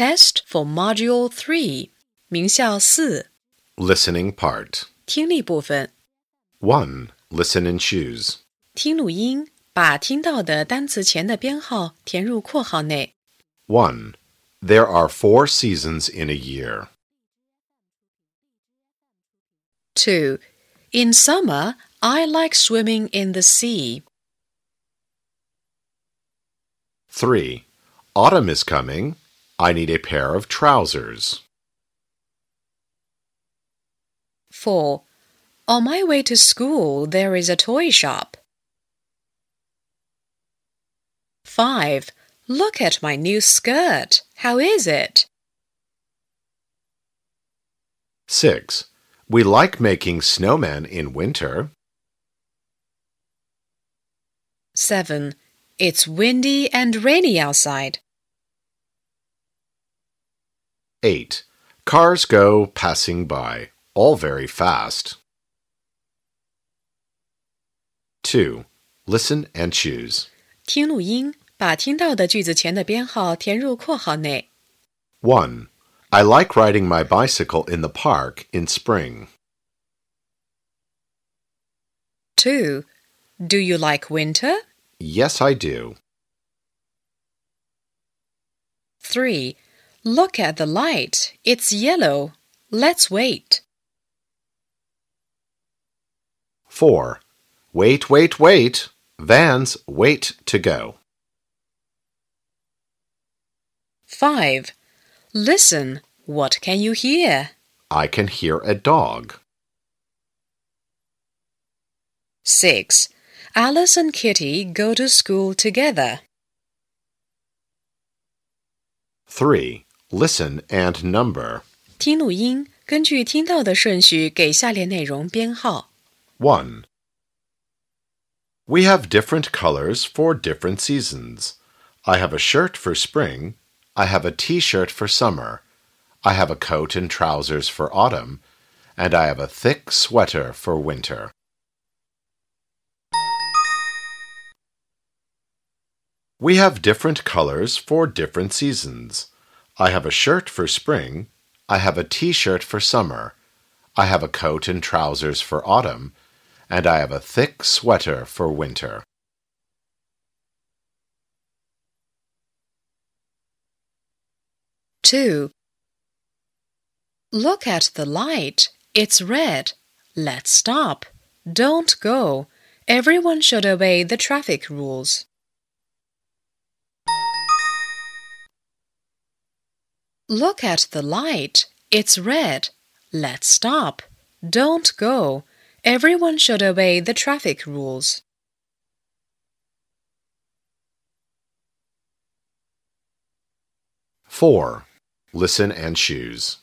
Test for Module Three，名校四 Listening part. 听力部分。 1. Listen and choose. 听录音，把听到的单词前的编号填入括号内。 1. There are four seasons in a year. 2. In summer, I like swimming in the sea. 3. Autumn is coming. I need a pair of trousers. 4. On my way to school, there is a toy shop. 5. Look at my new skirt. How is it? 6. We like making snowmen in winter. 7. It's windy and rainy outside. 8. Cars go passing by, all very fast. 2. Listen and choose. 听录音，把听到的句子前的编号填入括号内。 1. I like riding my bicycle in the park in spring. 2. Do you like winter? Yes, I do. 3. Look at the light. It's yellow. Let's wait. 4. Wait, wait, wait. Vans wait to go. 5. Listen. What can you hear? I can hear a dog. 6. Alice and Kitty go to school together. 3 Listen and number. 听录音，根据听到的顺序给下列内容编号。 1. We have different colors for different seasons. I have a shirt for spring. I have a t-shirt for summer. I have a coat and trousers for autumn. And I have a thick sweater for winter. We have different colors for different seasons. I have a shirt for spring. I have a t-shirt for summer. I have a coat and trousers for autumn. And I have a thick sweater for winter. Two. Look at the light. It's red. Let's stop. Don't go. Everyone should obey the traffic rules. Look at the light. It's red. Let's stop. Don't go. Everyone should obey the traffic rules. 4. Listen and choose.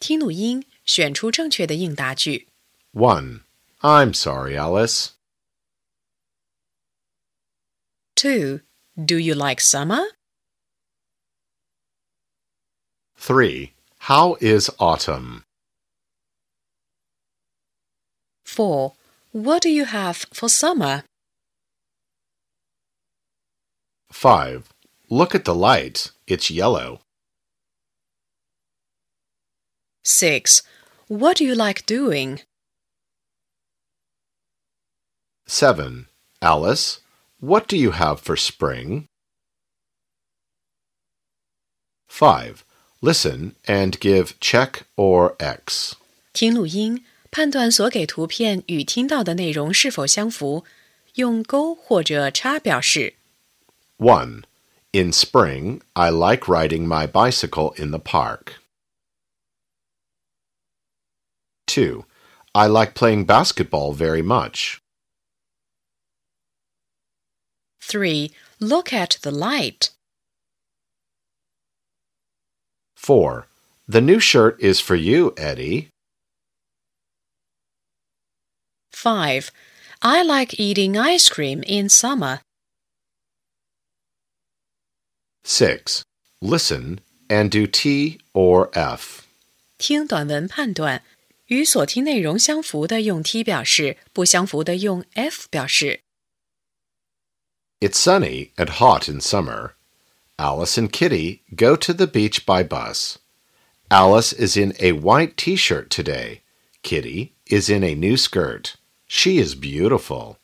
听录音，选出正确的应答句。 1. I'm sorry, Alice. 2. Do you like summer? 3. How is autumn? 4. What do you have for summer? 5. Look at the light. It's yellow. 6. What do you like doing? 7. Alice, what do you have for spring? 5. Listen and give check or X. 听录音，判断所给图片与听到的内容是否相符，用勾或者叉表示。 1. In spring, I like riding my bicycle in the park. 2. I like playing basketball very much. 3. Look at the light. 4. The new shirt is for you, Eddie. 5. I like eating ice cream in summer. 6. Listen and do T or F. 听短文判断，与所听内容相符的用 T 表示，不相符的用 F 表示。 It's sunny and hot in summer. Alice and Kitty go to the beach by bus. Alice is in a white t shirt today. Kitty is in a new skirt. She is beautiful.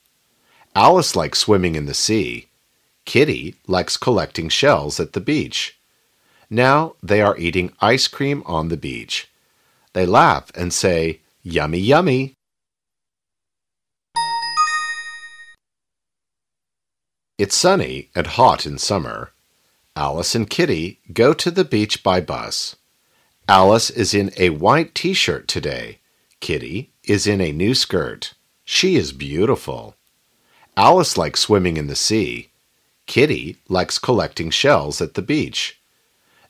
Alice likes swimming in the sea. Kitty likes collecting shells at the beach. Now they are eating ice cream on the beach. They laugh and say, Yummy, yummy. It's sunny and hot in summer. Alice and Kitty go to the beach by bus. Alice is in a white t shirt today. Kitty is in a new skirt. She is beautiful. Alice likes swimming in the sea. Kitty likes collecting shells at the beach.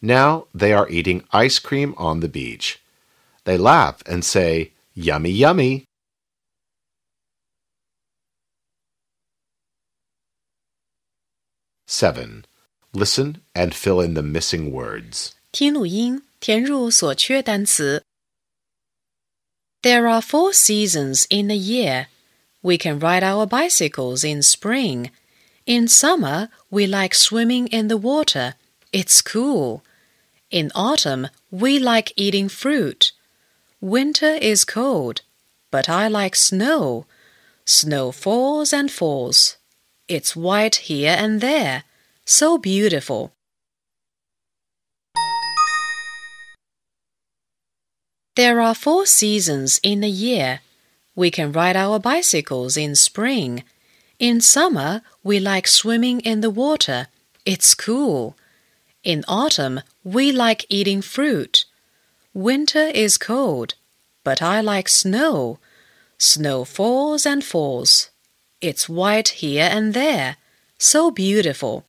Now they are eating ice cream on the beach. They laugh and say, Yummy, yummy. Seven. Listen and fill in the missing words. 听录音，填入所缺单词。There are four seasons in a year. We can ride our bicycles in spring. In summer, we like swimming in the water. It's cool. In autumn, we like eating fruit. Winter is cold, but I like snow. Snow falls and falls. It's white here and there. So beautiful. There are four seasons in a year. We can ride our bicycles in spring. In summer, we like swimming in the water. It's cool. In autumn, we like eating fruit. Winter is cold, but I like snow. Snow falls and falls. It's white here and there. So beautiful.